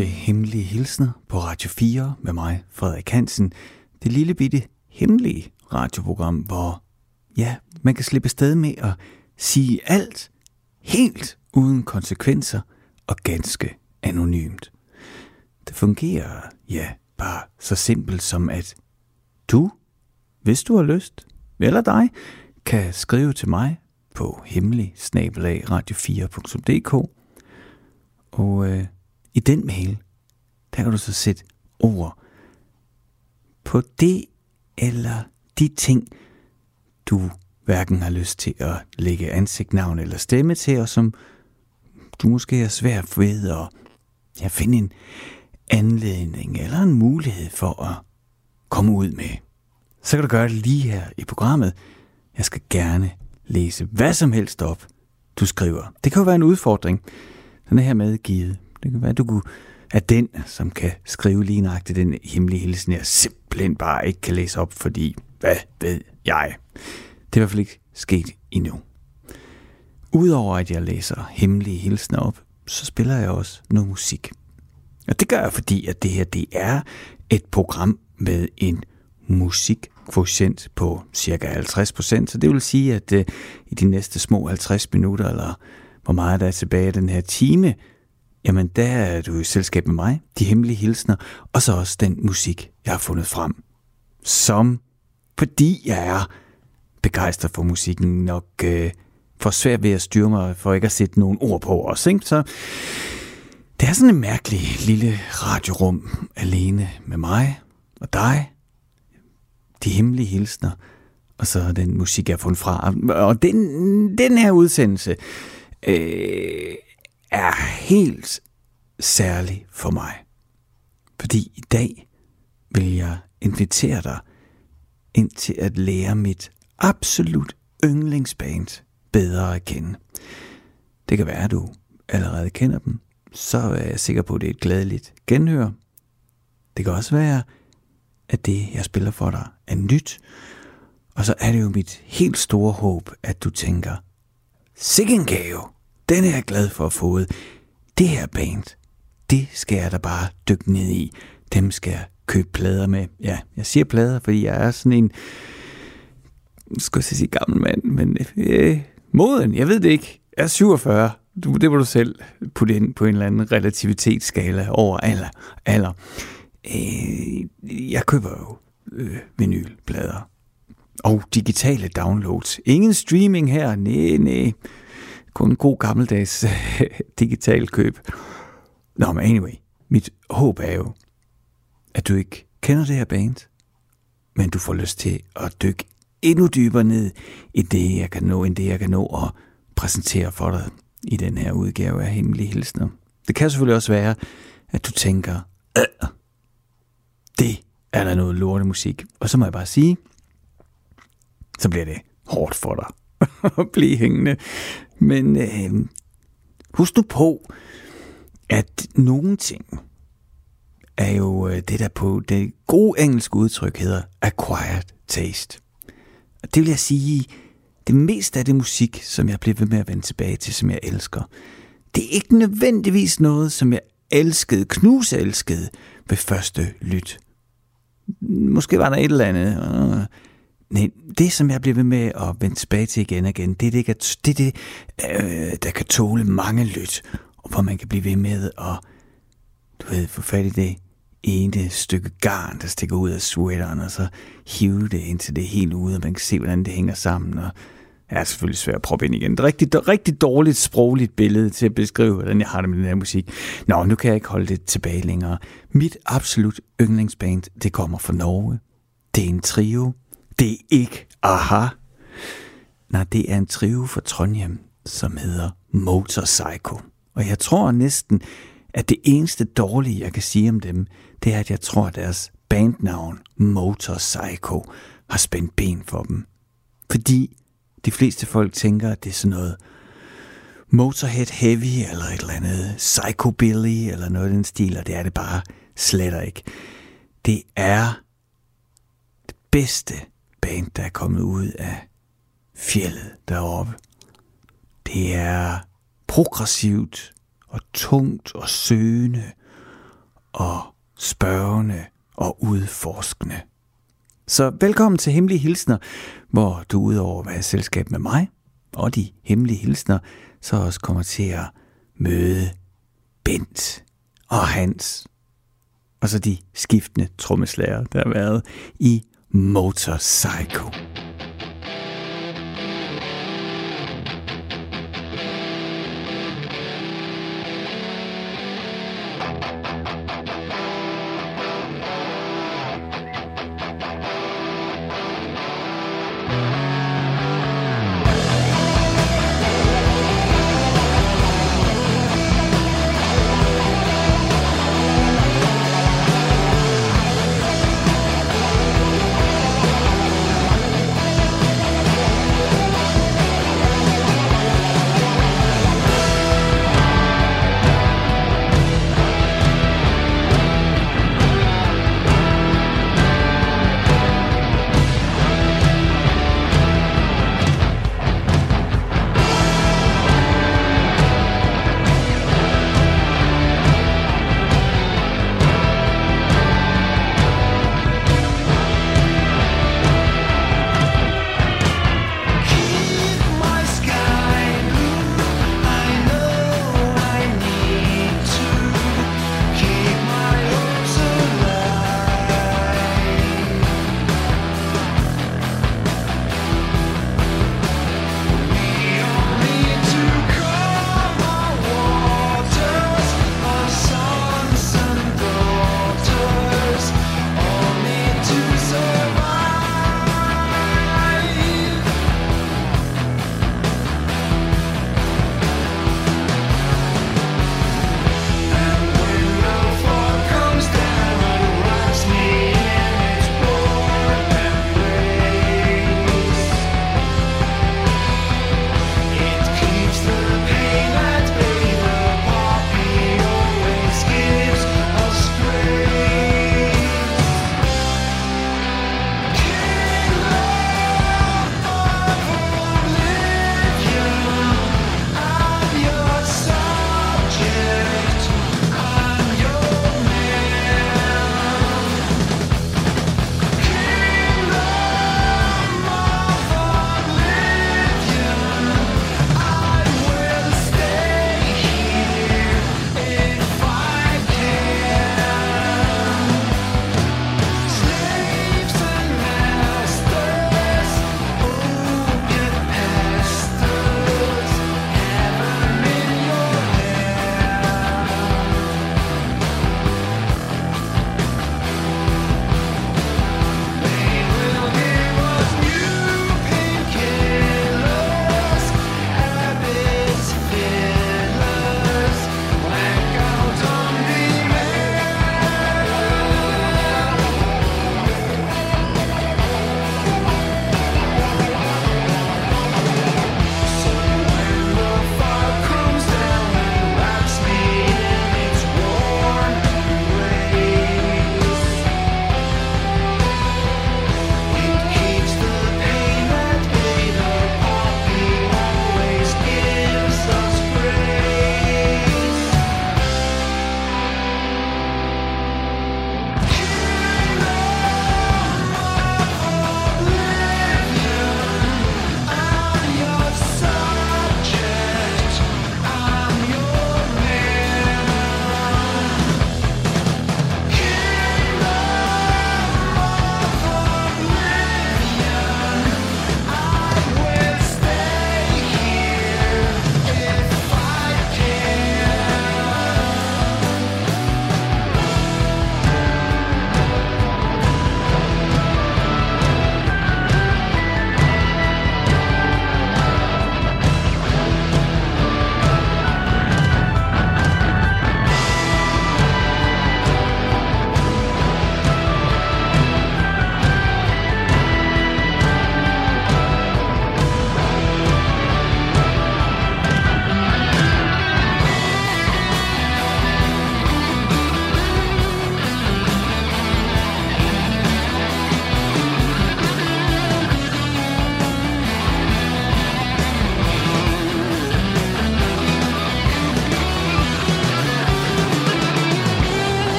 til Hemmelige Hilsner på Radio 4 med mig, Frederik Hansen. Det lille bitte hemmelige radioprogram, hvor ja, man kan slippe sted med at sige alt helt uden konsekvenser og ganske anonymt. Det fungerer, ja, bare så simpelt som at du, hvis du har lyst, eller dig, kan skrive til mig på hemmelig radio4.dk og øh, i den mail, der kan du så sætte ord på det eller de ting, du hverken har lyst til at lægge ansigt, navn eller stemme til, og som du måske er svært ved at ja, finde en anledning eller en mulighed for at komme ud med. Så kan du gøre det lige her i programmet. Jeg skal gerne læse hvad som helst op, du skriver. Det kan jo være en udfordring. Den er her givet det kan være, at du kunne, er den, som kan skrive lige nøjagtigt den hemmelige hilsen, jeg simpelthen bare ikke kan læse op, fordi, hvad ved jeg? Det er i hvert fald ikke sket endnu. Udover at jeg læser hemmelige hilsner op, så spiller jeg også noget musik. Og det gør jeg, fordi at det her det er et program med en musikkvotient på cirka 50%, så det vil sige, at uh, i de næste små 50 minutter, eller hvor meget der er tilbage af den her time, jamen der er du i selskab med mig, de hemmelige hilsner, og så også den musik, jeg har fundet frem. Som, fordi jeg er begejstret for musikken, nok øh, for svært ved at styre mig, for ikke at sætte nogle ord på os. Ikke? Så det er sådan en mærkelig lille radiorum alene med mig og dig, de hemmelige hilsner, og så den musik, jeg har fundet fra. Og den, den her udsendelse øh, er helt særlig for mig. Fordi i dag vil jeg invitere dig ind til at lære mit absolut yndlingsband bedre at kende. Det kan være, at du allerede kender dem. Så er jeg sikker på, at det er et glædeligt genhør. Det kan også være, at det, jeg spiller for dig, er nyt. Og så er det jo mit helt store håb, at du tænker, sikke en gave, den er jeg glad for at få. Det her band, det skal jeg da bare dykke ned i. Dem skal jeg købe plader med. Ja, jeg siger plader, fordi jeg er sådan en, skal jeg sige gammel mand, men øh, moden, jeg ved det ikke. Jeg er 47. Du, det må du selv putte ind på en eller anden relativitetsskala over alder. alder. Øh, jeg køber jo øh, vinylplader og digitale downloads. Ingen streaming her, nej, nej. Kun en god gammeldags digital køb. Nå, men anyway, mit håb er jo, at du ikke kender det her band, men du får lyst til at dykke endnu dybere ned i det, jeg kan nå, end det, jeg kan nå at præsentere for dig i den her udgave af Hemmelige Hilsner. Det kan selvfølgelig også være, at du tænker, det er der noget lortemusik. Og så må jeg bare sige, så bliver det hårdt for dig at blive hængende. Men øh, husk nu på, at nogle ting er jo øh, det, der på det gode engelske udtryk hedder acquired taste. Og det vil jeg sige, det meste af det musik, som jeg bliver ved med at vende tilbage til, som jeg elsker, det er ikke nødvendigvis noget, som jeg elskede, knuselskede ved første lyt. Måske var der et eller andet. Øh, Nej, det som jeg bliver ved med at vende tilbage til igen og igen, det er det, det, det øh, der kan tåle mange lyt, og hvor man kan blive ved med at, du ved, få fat i det ene stykke garn, der stikker ud af sweateren, og så hive det indtil det er helt ude, og man kan se, hvordan det hænger sammen, og er selvfølgelig svært at proppe ind igen. Det er rigtig, rigtig dårligt sprogligt billede til at beskrive, hvordan jeg har det med den her musik. Nå, nu kan jeg ikke holde det tilbage længere. Mit absolut yndlingsband, det kommer fra Norge. Det er en trio. Det er ikke Aha. Nej, det er en trio fra Trondheim, som hedder Motorcycle. Og jeg tror næsten, at det eneste dårlige, jeg kan sige om dem, det er, at jeg tror, at deres bandnavn, Motorcycle, har spændt ben for dem. Fordi de fleste folk tænker, at det er sådan noget Motorhead Heavy, eller et eller andet Psychobilly, eller noget af den stil, og det er det bare slet ikke. Det er det bedste band, der er kommet ud af fjellet deroppe. Det er progressivt og tungt og søgende og spørgende og udforskende. Så velkommen til Hemmelige Hilsner, hvor du udover at være i selskab med mig og de hemmelige hilsner, så også kommer til at møde Bent og Hans, og så de skiftende trommeslager, der har været i Motorcycle.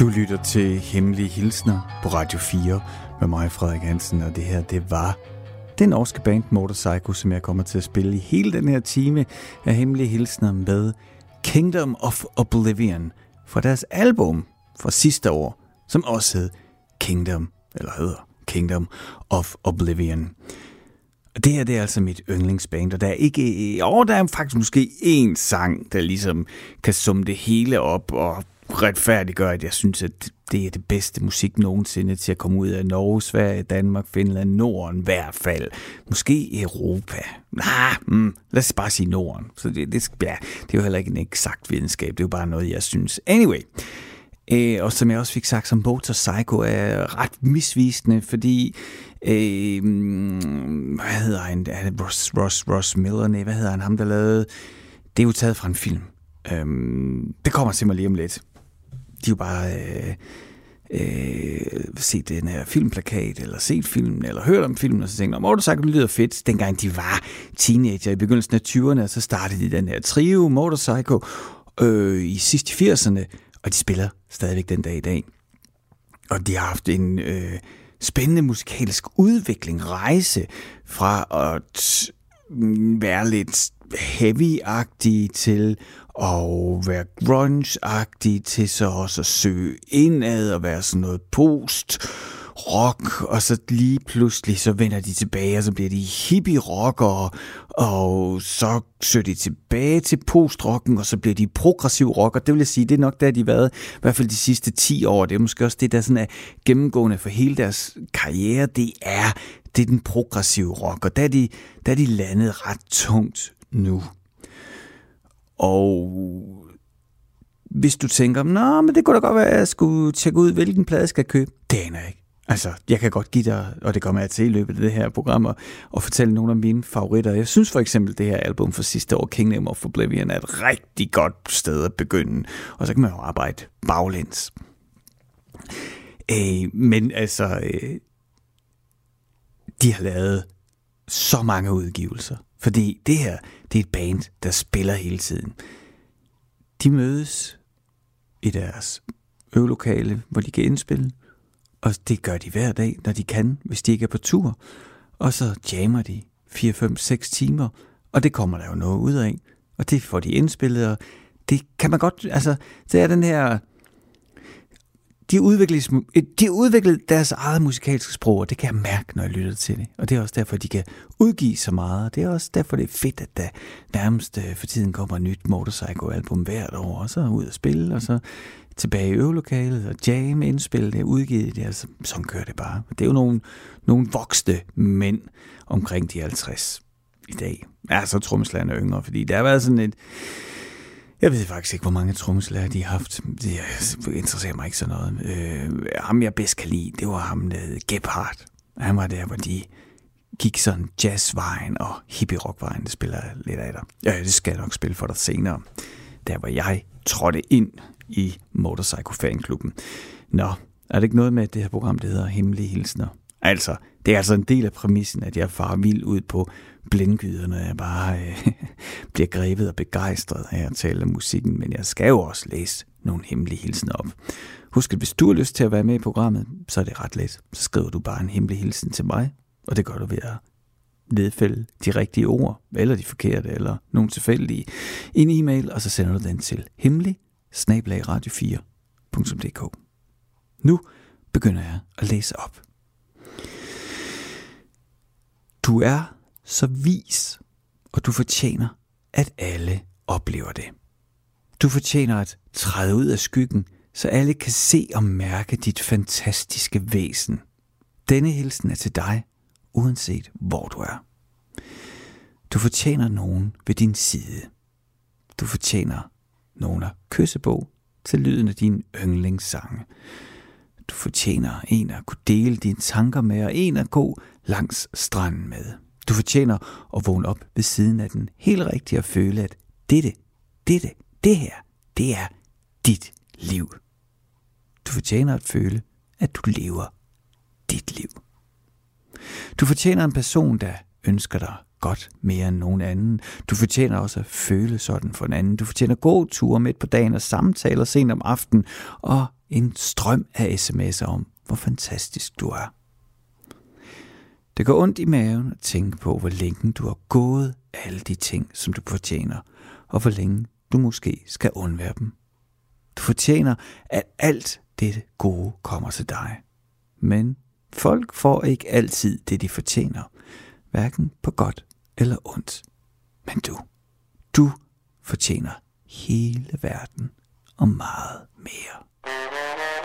Du lytter til Hemmelige Hilsner på Radio 4 med mig, Frederik Hansen, og det her, det var den norske band Motorcycle, som jeg kommer til at spille i hele den her time af Hemmelige Hilsner med Kingdom of Oblivion fra deres album fra sidste år, som også hed Kingdom, eller hedder Kingdom of Oblivion. Og det her, det er altså mit yndlingsband, og der er ikke... Og der er faktisk måske én sang, der ligesom kan summe det hele op og retfærdiggøre, at jeg synes, at det er det bedste musik nogensinde til at komme ud af Norge, Sverige, Danmark, Finland, Norden i hvert fald. Måske Europa. Nej, mm, lad os bare sige Norden. Så det, det, ja, det er jo heller ikke en eksakt videnskab, det er jo bare noget, jeg synes. Anyway, Øh, og som jeg også fik sagt, som Motor Psycho er ret misvisende, fordi, øh, hvad hedder han, er det Ross, Ross, Ross Miller, nej, hvad hedder han, ham der lavede, det er jo taget fra en film. Øhm, det kommer simpelthen lige om lidt. De er jo bare øh, øh, set den her filmplakat, eller set filmen, eller hørt om filmen, og så tænkte jeg, Motorcycle lyder fedt. Dengang de var teenager i begyndelsen af 20'erne, så startede de den her trio, Motorcycle, øh, i sidste 80'erne, og de spiller stadigvæk den dag i dag. Og de har haft en øh, spændende musikalsk udvikling, rejse fra at mm, være lidt heavy-agtige til og være grunge-agtig til så også at søge indad og være sådan noget post rock, og så lige pludselig så vender de tilbage, og så bliver de hippie-rockere, og så søger de tilbage til post-rocken, og så bliver de progressiv rocker. Det vil jeg sige, det er nok der, de har været, i hvert fald de sidste 10 år. Det er måske også det, der sådan er gennemgående for hele deres karriere. Det er, det er den progressive rock, og der er de, der er de landet ret tungt nu. Og hvis du tænker, nå, men det kunne da godt være, at jeg skulle tjekke ud, hvilken plade jeg skal købe. Det aner jeg ikke. Altså, jeg kan godt give dig, og det kommer jeg til i løbet af det her program, og, og fortælle nogle af mine favoritter. Jeg synes for eksempel, det her album fra sidste år, Kingdom of Oblivion, er et rigtig godt sted at begynde. Og så kan man jo arbejde baglæns. Øh, men altså, øh, de har lavet så mange udgivelser. Fordi det her, det er et band, der spiller hele tiden. De mødes i deres øvelokale, hvor de kan indspille. Og det gør de hver dag, når de kan, hvis de ikke er på tur. Og så jammer de 4, 5, 6 timer, og det kommer der jo noget ud af. Og det får de indspillet, og det kan man godt, altså, det er den her, de udviklede, de udviklede deres eget musikalske sprog, og det kan jeg mærke, når jeg lytter til det. Og det er også derfor, de kan udgive så meget. Det er også derfor, det er fedt, at der nærmest øh, for tiden kommer et nyt Motorcycle-album hvert år, og så ud og spille, og så tilbage i øvelokalet og jam indspille det udgive det er, altså, sådan kører det bare. Det er jo nogle, nogle voksne mænd omkring de 50 i dag. Ja, så trommeslagerne er yngre, fordi der har været sådan et... Jeg ved faktisk ikke, hvor mange trommeslager de har haft. Det interesserer mig ikke så noget. Øh, ham, jeg bedst kan lide, det var ham, der hed Gebhardt. Han var der, hvor de gik sådan jazzvejen og hippie-rockvejen. Det spiller jeg lidt af dig. Ja, det skal jeg nok spille for dig senere. Der, hvor jeg trådte ind i Motorcycle Fanklubben. Nå, er det ikke noget med, at det her program, det hedder Hemmelige Hilsner? Altså, det er altså en del af præmissen, at jeg farer vild ud på blindgyderne, jeg bare øh, bliver grebet og begejstret af at tale om musikken, men jeg skal jo også læse nogle hemmelige hilsner op. Husk, at hvis du har lyst til at være med i programmet, så er det ret let. Så skriver du bare en hemmelig hilsen til mig, og det gør du ved at nedfælde de rigtige ord, eller de forkerte, eller nogle tilfældige, i en e-mail, og så sender du den til hemmelig snablagradio4.dk. Nu begynder jeg at læse op. Du er så vis, og du fortjener, at alle oplever det. Du fortjener at træde ud af skyggen, så alle kan se og mærke dit fantastiske væsen. Denne hilsen er til dig, uanset hvor du er. Du fortjener nogen ved din side. Du fortjener nogen at kysse på til lyden af din yndlingssange. Du fortjener en at kunne dele dine tanker med, og en at gå langs stranden med. Du fortjener at vågne op ved siden af den helt rigtige og føle, at dette, dette, det her, det er dit liv. Du fortjener at føle, at du lever dit liv. Du fortjener en person, der ønsker dig godt mere end nogen anden. Du fortjener også at føle sådan for en anden. Du fortjener gode ture midt på dagen og samtaler sent om aftenen og en strøm af sms'er om, hvor fantastisk du er. Det går ondt i maven at tænke på, hvor længe du har gået alle de ting, som du fortjener, og hvor længe du måske skal undvære dem. Du fortjener, at alt dette gode kommer til dig. Men folk får ikke altid det, de fortjener, hverken på godt eller ondt. Men du, du fortjener hele verden og meget mere.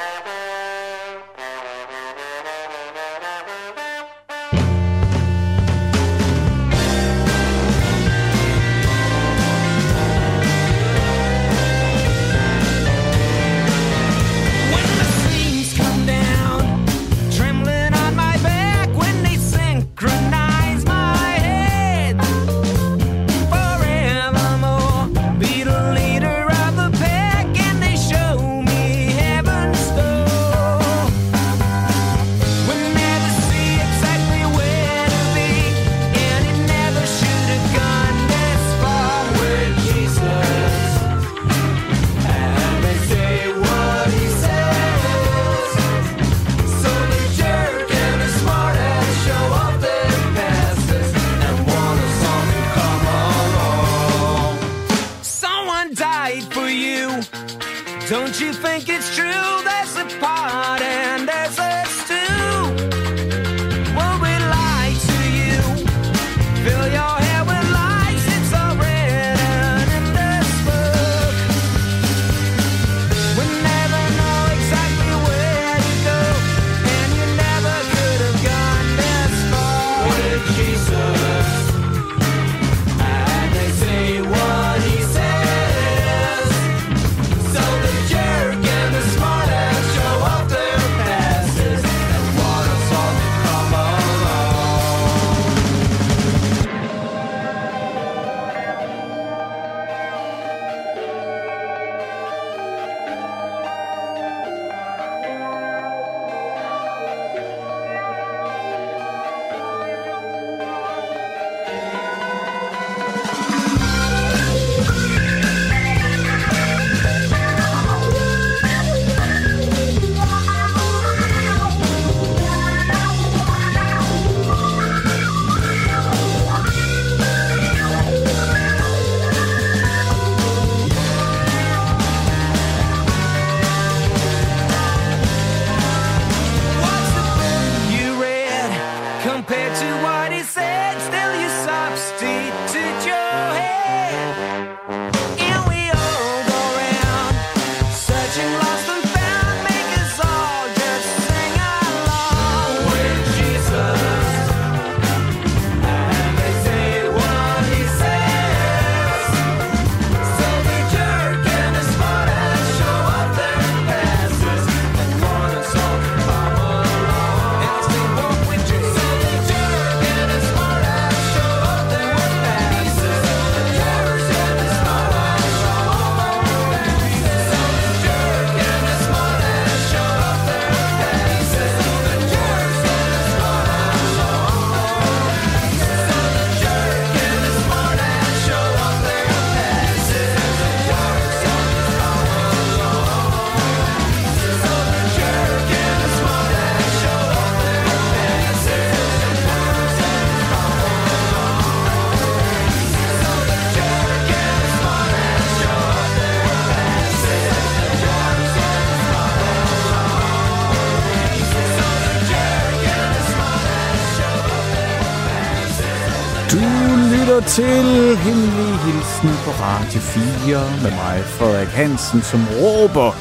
Til Hemmelig Hilsen på Radio 4 med mig, Frederik Hansen, som råber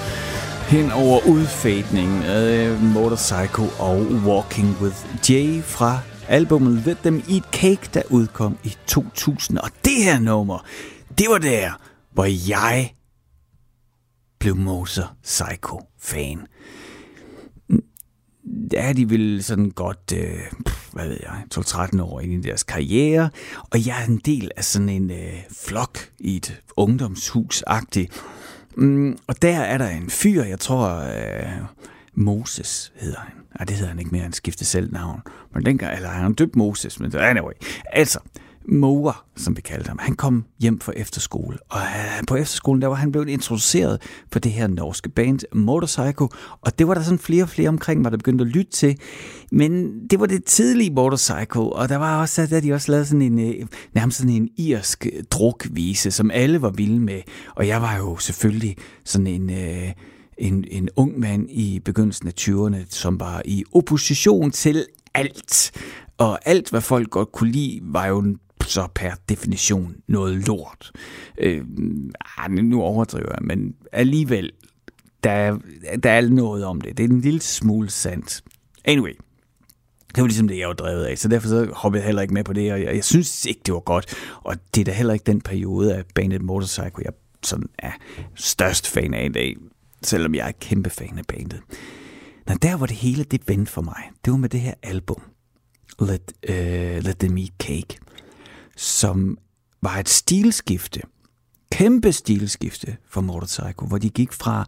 hen over udfædningen af øh, Motorcycle og Walking with Jay fra albumet Let Them Eat Cake, der udkom i 2000. Og det her nummer, det var der, hvor jeg blev Motorcycle-fan ja, de vil sådan godt, øh, hvad ved jeg, 12-13 år ind i deres karriere, og jeg er en del af sådan en øh, flok i et ungdomshus-agtigt. Mm, og der er der en fyr, jeg tror, øh, Moses hedder han. Nej, det hedder han ikke mere, han skiftede selv navn. Men dengang, eller han døbt Moses, men anyway. Altså, Mower, som vi kaldte ham, han kom hjem fra efterskole, og øh, på efterskolen, der var han blevet introduceret for det her norske band Motorcycle, og det var der sådan flere og flere omkring mig, der begyndte at lytte til, men det var det tidlige Motorcycle, og der var også, der de også lavet sådan en, øh, nærmest sådan en irsk drukvise, som alle var vilde med, og jeg var jo selvfølgelig sådan en... Øh, en, en ung mand i begyndelsen af 20'erne, som var i opposition til alt. Og alt, hvad folk godt kunne lide, var jo så per definition noget lort. Øh, ah, nu overdriver jeg, men alligevel, der, der er noget om det. Det er en lille smule sandt. Anyway, det var ligesom det, jeg var drevet af, så derfor så hoppede jeg heller ikke med på det, og jeg, jeg synes ikke, det var godt. Og det er da heller ikke den periode af Bandit Motorcycle, jeg sådan er størst fan af i dag, selvom jeg er kæmpe fan af bandet. Når der var det hele det vendte for mig, det var med det her album, Let, uh, Let Them Eat Cake, som var et stilskifte, kæmpe stilskifte for Motorcycle, hvor de gik fra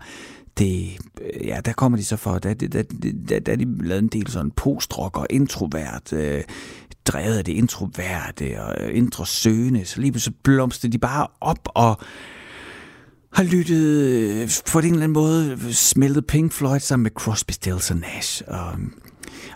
det, øh, ja, der kommer de så for, da, da, da, da de lavede en del sådan post-rock og introvert, øh, drevet af det introverte og øh, introsøgende, så lige så blomstede de bare op og har lyttet øh, på en eller anden måde smeltet Pink Floyd sammen med Crosby, Stills og Nash. Og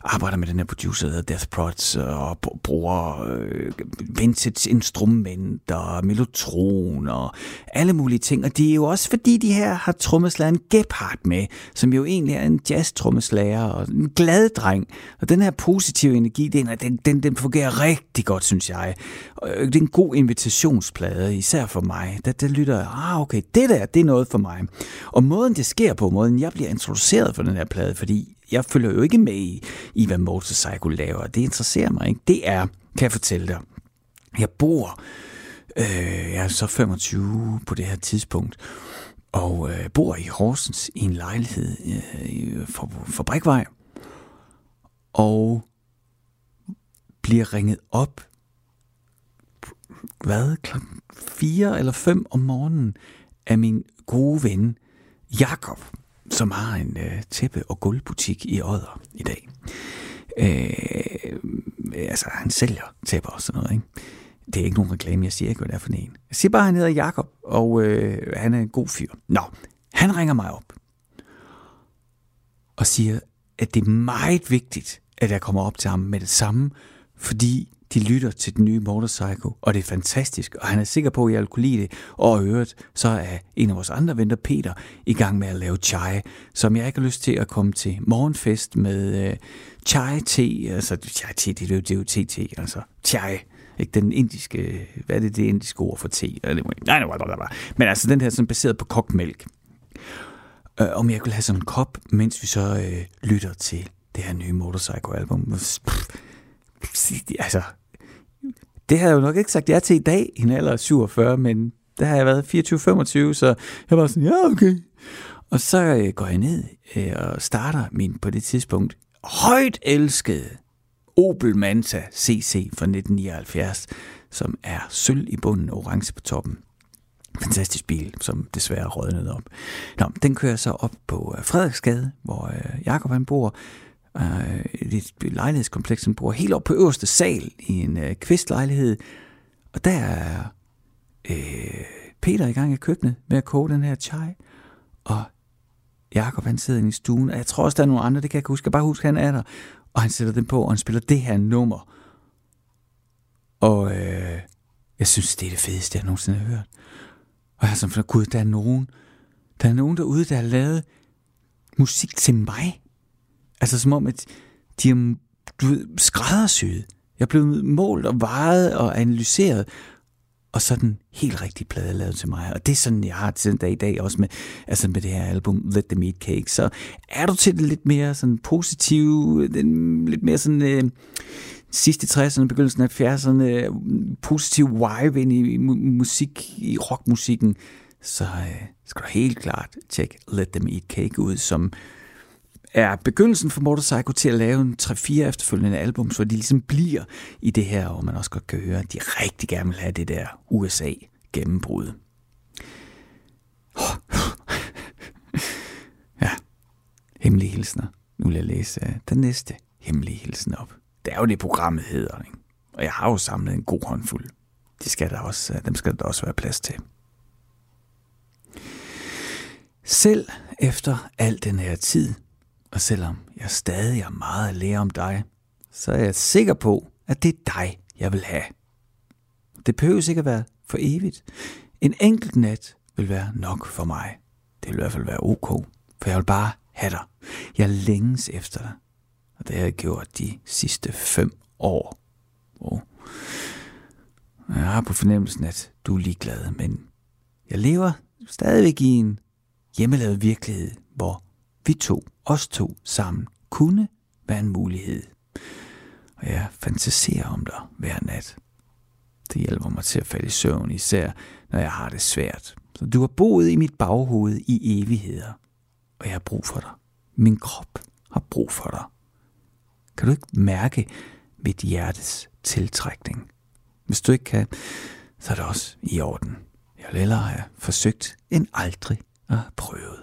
arbejder med den her producer, der Death Prods, og bruger øh, vintage instrumenter, melotron og alle mulige ting. Og det er jo også fordi, de her har trommeslageren Gebhardt med, som jo egentlig er en jazz-trommeslager og en glad dreng. Og den her positive energi, den, den, den, den fungerer rigtig godt, synes jeg. Og øh, det er en god invitationsplade, især for mig. Der, der lytter jeg, ah okay, det der, det er noget for mig. Og måden det sker på, måden jeg bliver introduceret for den her plade, fordi jeg følger jo ikke med i, i hvad Motorcycle laver. Det interesserer mig ikke. Det er, kan jeg fortælle dig, jeg bor, øh, jeg er så 25 på det her tidspunkt, og øh, bor i Horsens i en lejlighed øh, for Fabrikvej, og bliver ringet op, hvad, klokken 4 eller 5 om morgenen, af min gode ven, Jakob som har en øh, tæppe- og gulvbutik i Odder i dag. Øh, altså, han sælger tæpper og sådan noget, ikke? Det er ikke nogen reklame, jeg siger ikke, hvad det er for en. Jeg siger bare, at han hedder Jakob, og øh, han er en god fyr. Nå, han ringer mig op og siger, at det er meget vigtigt, at jeg kommer op til ham med det samme, fordi de lytter til den nye Motorcycle, og det er fantastisk, og han er sikker på, at jeg vil kunne lide det. Og øvrigt, så er en af vores andre venner, Peter, i gang med at lave chai, som jeg ikke har lyst til at komme til morgenfest med øh, chai-te, altså chai-te, det er jo, det er jo altså chai, ikke den indiske, hvad er det, det indiske ord for te? Nej, nej, nej, nej, men altså den her sådan baseret på kokmælk. Øh, om jeg kunne have sådan en kop, mens vi så øh, lytter til det her nye Motorcycle-album. Altså, det har jeg jo nok ikke sagt ja til i dag, i en alder af 47, men der har jeg været 24-25, så jeg var sådan, ja, okay. Og så øh, går jeg ned øh, og starter min på det tidspunkt højt elskede Opel Manta CC fra 1979, som er sølv i bunden og orange på toppen. Fantastisk bil, som desværre rådnede op. Nå, den kører så op på øh, Frederiksgade, hvor øh, Jakob han bor, øh, et lejlighedskompleks, som bor helt op på øverste sal i en øh, kvistlejlighed. Og der er øh, Peter i gang i køkkenet med at koge den her chai. Og Jakob han sidder inde i stuen, og jeg tror også, der er nogle andre, det kan jeg ikke huske. Jeg bare huske, han er der. Og han sætter den på, og han spiller det her nummer. Og øh, jeg synes, det er det fedeste, jeg nogensinde har hørt. Og jeg er sådan, gud, der er nogen, der er nogen derude, der har lavet musik til mig. Altså som om, at de er du ved, skræddersyet. Jeg er blevet målt og vejet og analyseret, og så den helt rigtige plade lavet til mig. Og det er sådan, jeg har til den dag i dag, også med, altså med det her album, Let Them Eat Cake. Så er du til det lidt mere sådan positiv, lidt mere sådan... Øh, sidste 60'erne, begyndelsen af 70'erne, positiv vibe ind i musik, i rockmusikken, så øh, skal du helt klart tjekke Let Them Eat Cake ud, som er begyndelsen for Motorcycle til at lave en 3-4 efterfølgende album, så de ligesom bliver i det her, og man også godt kan høre, at de rigtig gerne vil have det der USA-gennembrud. ja, hemmelige hilsner. Nu vil jeg læse øh, den næste hemmelige hilsen op. Det er jo det, programmet hedder. Ikke? Og jeg har jo samlet en god håndfuld. De skal der også, øh, dem skal der også være plads til. Selv efter al den her tid, og selvom jeg stadig har meget at lære om dig, så er jeg sikker på, at det er dig, jeg vil have. Det behøves ikke at være for evigt. En enkelt nat vil være nok for mig. Det vil i hvert fald være ok, for jeg vil bare have dig. Jeg længes efter dig, og det har jeg gjort de sidste fem år. Og jeg har på fornemmelsen, at du er ligeglad, men jeg lever stadigvæk i en hjemmelavet virkelighed, hvor vi to, os to sammen, kunne være en mulighed. Og jeg fantaserer om dig hver nat. Det hjælper mig til at falde i søvn, især når jeg har det svært. Så du har boet i mit baghoved i evigheder, og jeg har brug for dig. Min krop har brug for dig. Kan du ikke mærke mit hjertes tiltrækning? Hvis du ikke kan, så er det også i orden. Jeg vil hellere have forsøgt end aldrig at prøve.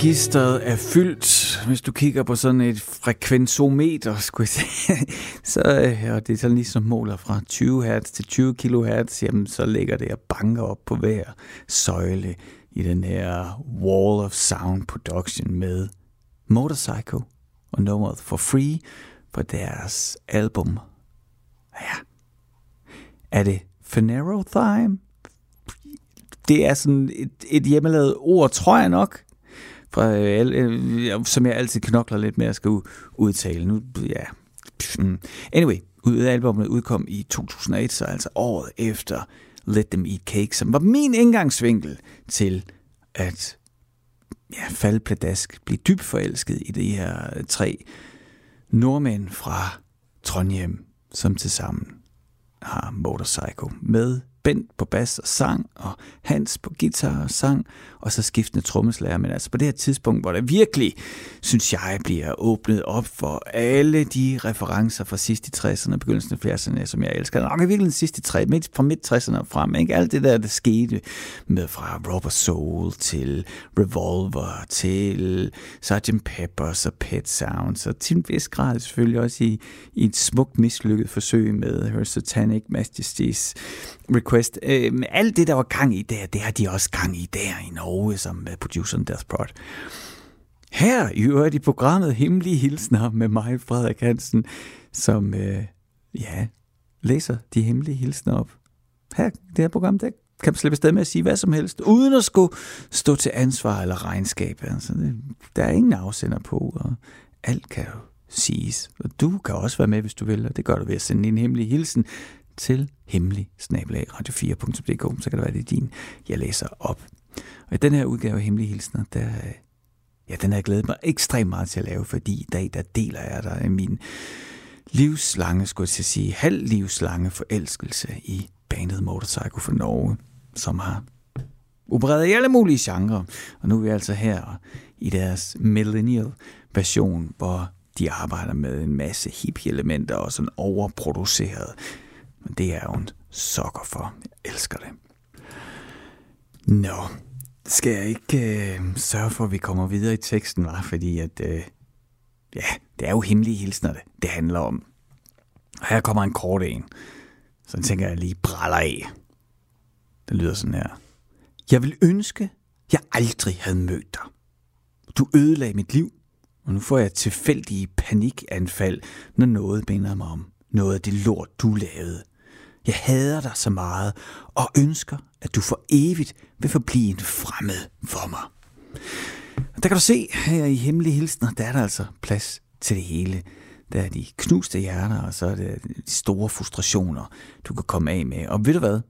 Registret er fyldt. Hvis du kigger på sådan et frekvensometer, skulle jeg sige, så øh, og det er sådan ligesom måler fra 20 Hz til 20 kHz, jamen så ligger det og banker op på hver søjle i den her Wall of Sound Production med Motorcycle og No for Free på deres album. Ah, ja. Er det Finero Time? Det er sådan et, et hjemmelavet ord, tror jeg nok fra, øh, øh, øh, som jeg altid knokler lidt med at skal udtale. Nu, ja. Mm. Anyway, albumet udkom i 2001, så altså året efter Let Them Eat Cake, som var min indgangsvinkel til at ja, falde pladask, blive dybt forelsket i de her tre nordmænd fra Trondheim, som til sammen har Motorcycle med Bent på bas og sang, og Hans på guitar og sang, og så skiftende trommeslager. Men altså på det her tidspunkt, hvor der virkelig, synes jeg, bliver åbnet op for alle de referencer fra sidst i 60'erne og begyndelsen af 80'erne, som jeg elsker. Nok virkelig den sidste tre, midt, fra midt 60'erne og frem. Ikke? Alt det der, der skete med fra Robert Soul til Revolver til Sgt. Peppers og Pet Sounds, og til en vis grad selvfølgelig også i, i et smukt mislykket forsøg med Her Satanic Majesties Request. Øh, alt det, der var gang i der, det har de også gang i der i Norge, som med produceren Death Prod. Her i øvrigt i programmet Hemmelige Hilsner med mig, Frederik Hansen, som øh, ja, læser de hemmelige hilsner op. Her, det her program, der kan man slippe sted med at sige hvad som helst, uden at skulle stå til ansvar eller regnskab. Altså, det, der er ingen afsender på, og alt kan jo siges. Og du kan også være med, hvis du vil, og det gør du ved at sende en hemmelig hilsen til hemmelig radio4.dk, så kan det være, det er din, jeg læser op. Og i den her udgave af Hemmelige Hilsner, der, øh, ja, den har jeg glædet mig ekstremt meget til at lave, fordi i dag, der deler jeg der min livslange, skulle jeg sige, halvlivslange forelskelse i bandet Motorcycle for Norge, som har opereret i alle mulige genrer. Og nu er vi altså her i deres millennial version, hvor de arbejder med en masse hippie-elementer og sådan overproduceret men det er jo en sokker for. Jeg elsker det. Nå, skal jeg ikke øh, sørge for, at vi kommer videre i teksten, var? Fordi at, øh, ja, det er jo hemmelige hilsner, det, det handler om. Og her kommer en kort en. Så tænker jeg lige braller af. Den lyder sådan her. Jeg vil ønske, jeg aldrig havde mødt dig. Du ødelagde mit liv, og nu får jeg tilfældige panikanfald, når noget minder mig om noget af det lort, du lavede. Jeg hader dig så meget, og ønsker, at du for evigt vil forblive en fremmed for mig. Og der kan du se, her i Hemmelige Hilsner, der er der altså plads til det hele. Der er de knuste hjerter, og så er det de store frustrationer, du kan komme af med. Og ved du hvad?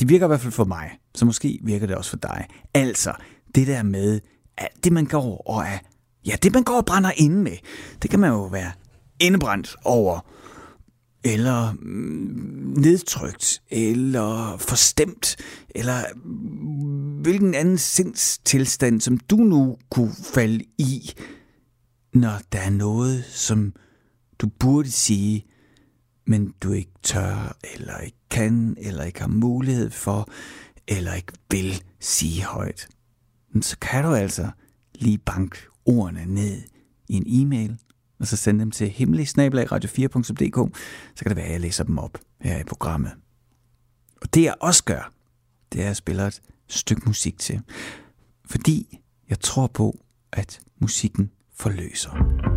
Det virker i hvert fald for mig, så måske virker det også for dig. Altså, det der med, at det man går og er, ja, det man går og brænder inde med, det kan man jo være indebrændt over eller mm, nedtrykt, eller forstemt, eller mm, hvilken anden sindstilstand, som du nu kunne falde i, når der er noget, som du burde sige, men du ikke tør, eller ikke kan, eller ikke har mulighed for, eller ikke vil sige højt. Så kan du altså lige banke ordene ned i en e-mail, og så sende dem til himmelig-radio4.dk, så kan det være, at jeg læser dem op her i programmet. Og det jeg også gør, det er, at jeg spiller et stykke musik til. Fordi jeg tror på, at musikken forløser.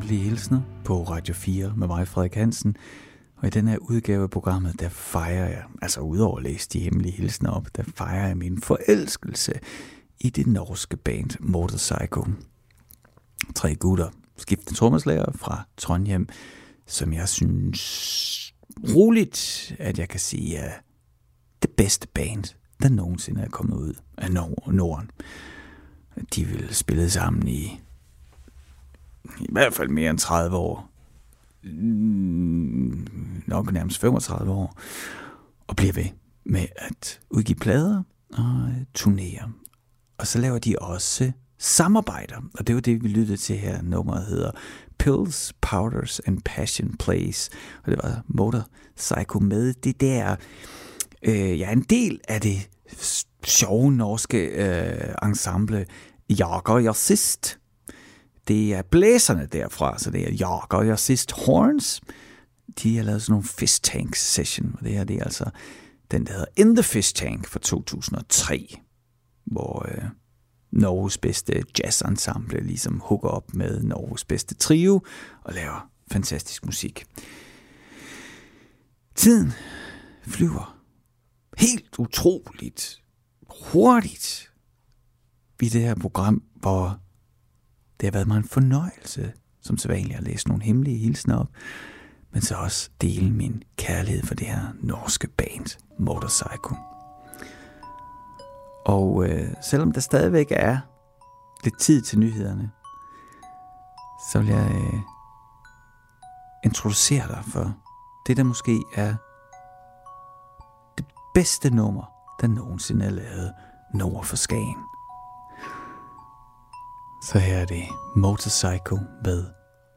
Hemmelige Hilsner på Radio 4 med mig, Frederik Hansen. Og i den her udgave af programmet, der fejrer jeg, altså udover at læse de hemmelige hilsner op, der fejrer jeg min forelskelse i det norske band Motorcycle. Tre gutter, skiftende trommeslager fra Trondheim, som jeg synes roligt, at jeg kan sige er det bedste band, der nogensinde er kommet ud af Norden. De vil spille sammen i i hvert fald mere end 30 år. Mm, nok nærmest 35 år. Og bliver ved med at udgive plader og øh, turnere. Og så laver de også samarbejder. Og det var det, vi lyttede til her. Nummeret hedder Pills, Powders and Passion Plays. Og det var Motorcycle med det der... Øh, ja, en del af det sjove norske øh, ensemble Jager Jazzist, det er blæserne derfra, så det er Jager og sidst Horns. De har lavet sådan nogle Fish Tank session, og det her det er altså den, der hedder In the Fish Tank fra 2003, hvor øh, Norges bedste jazz-ensemble ligesom hooker op med Norges bedste trio og laver fantastisk musik. Tiden flyver helt utroligt hurtigt i det her program, hvor det har været mig en fornøjelse, som sædvanligt at læse nogle hemmelige hilsner op, men så også dele min kærlighed for det her norske band Motorcycle. Og øh, selvom der stadigvæk er lidt tid til nyhederne, så vil jeg øh, introducere dig for det, der måske er det bedste nummer, der nogensinde er lavet nord for Skagen. Så her er det Motorcycle med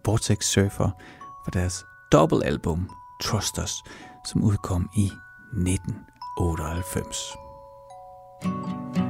Vortex Surfer for deres dobbeltalbum Trust Us, som udkom i 1998.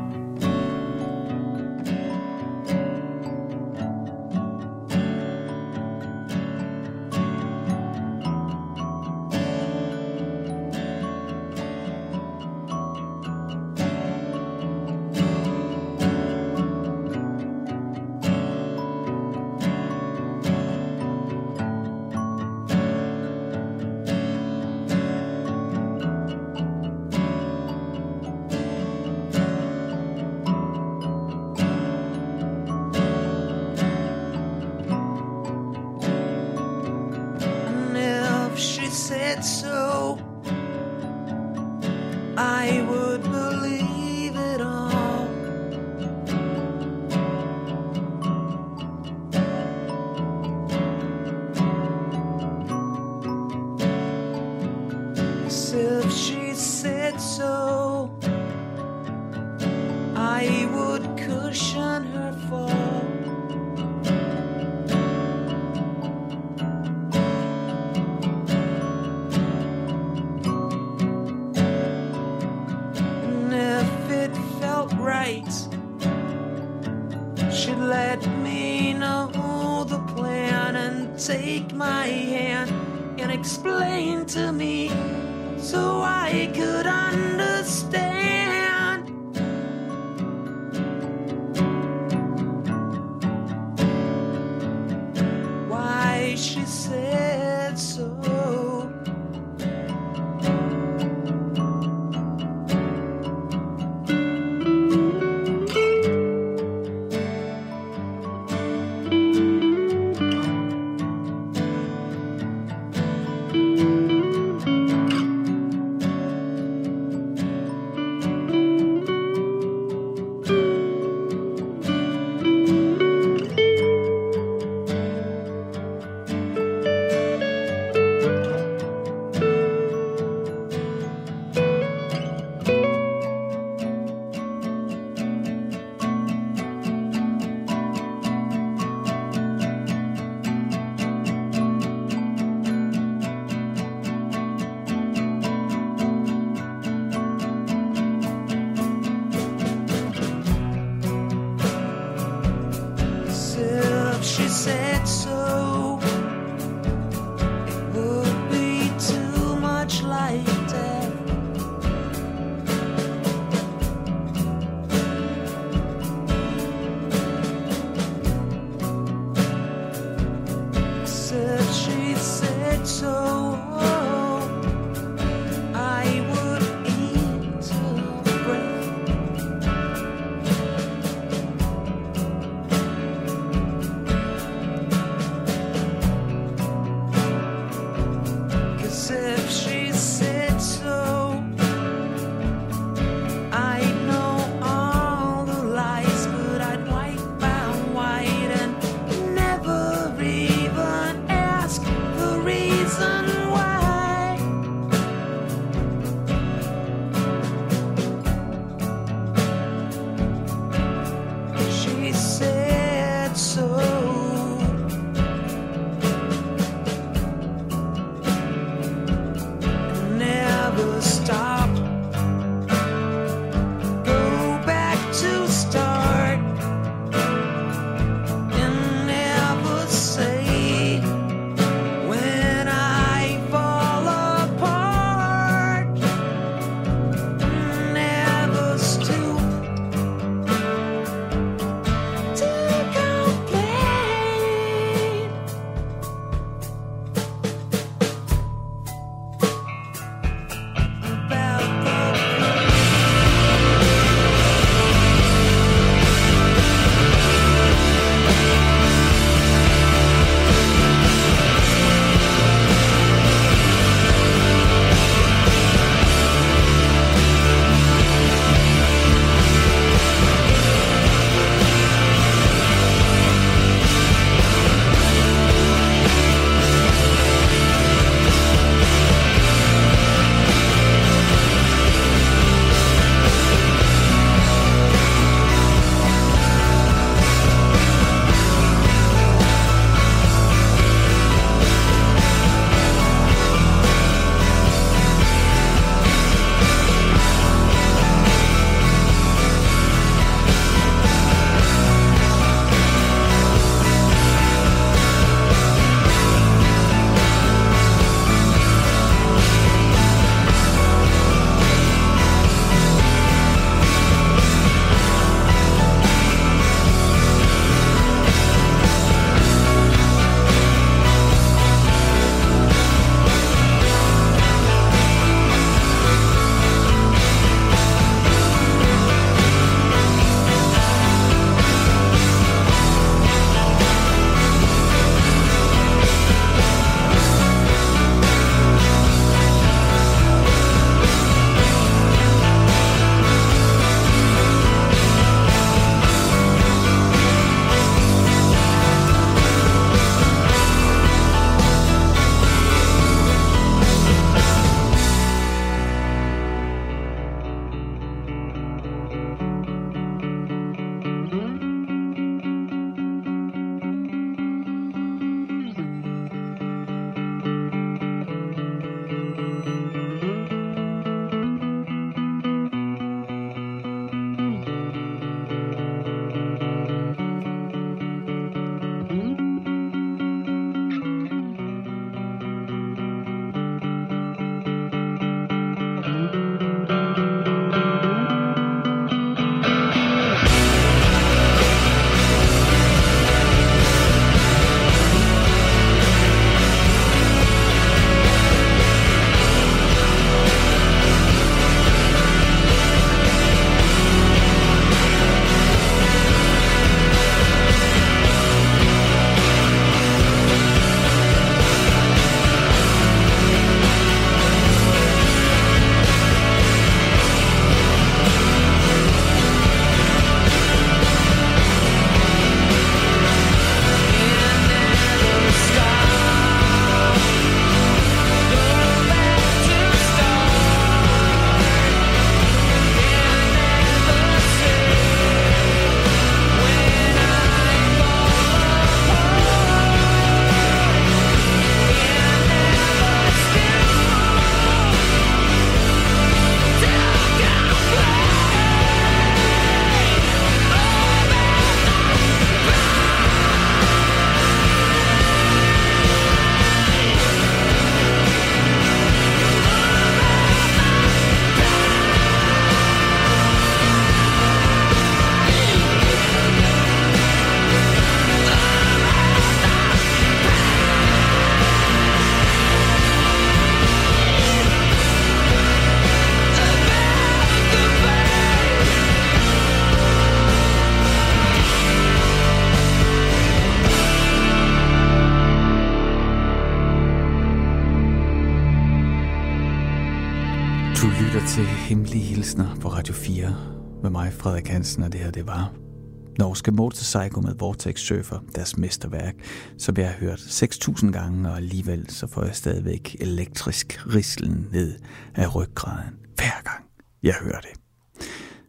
Motorcycle med Vortex Surfer, deres mesterværk, som jeg har hørt 6.000 gange, og alligevel så får jeg stadigvæk elektrisk rislen ned af ryggraden hver gang jeg hører det.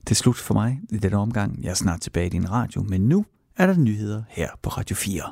Det er slut for mig i denne omgang. Jeg er snart tilbage i din radio, men nu er der nyheder her på Radio 4.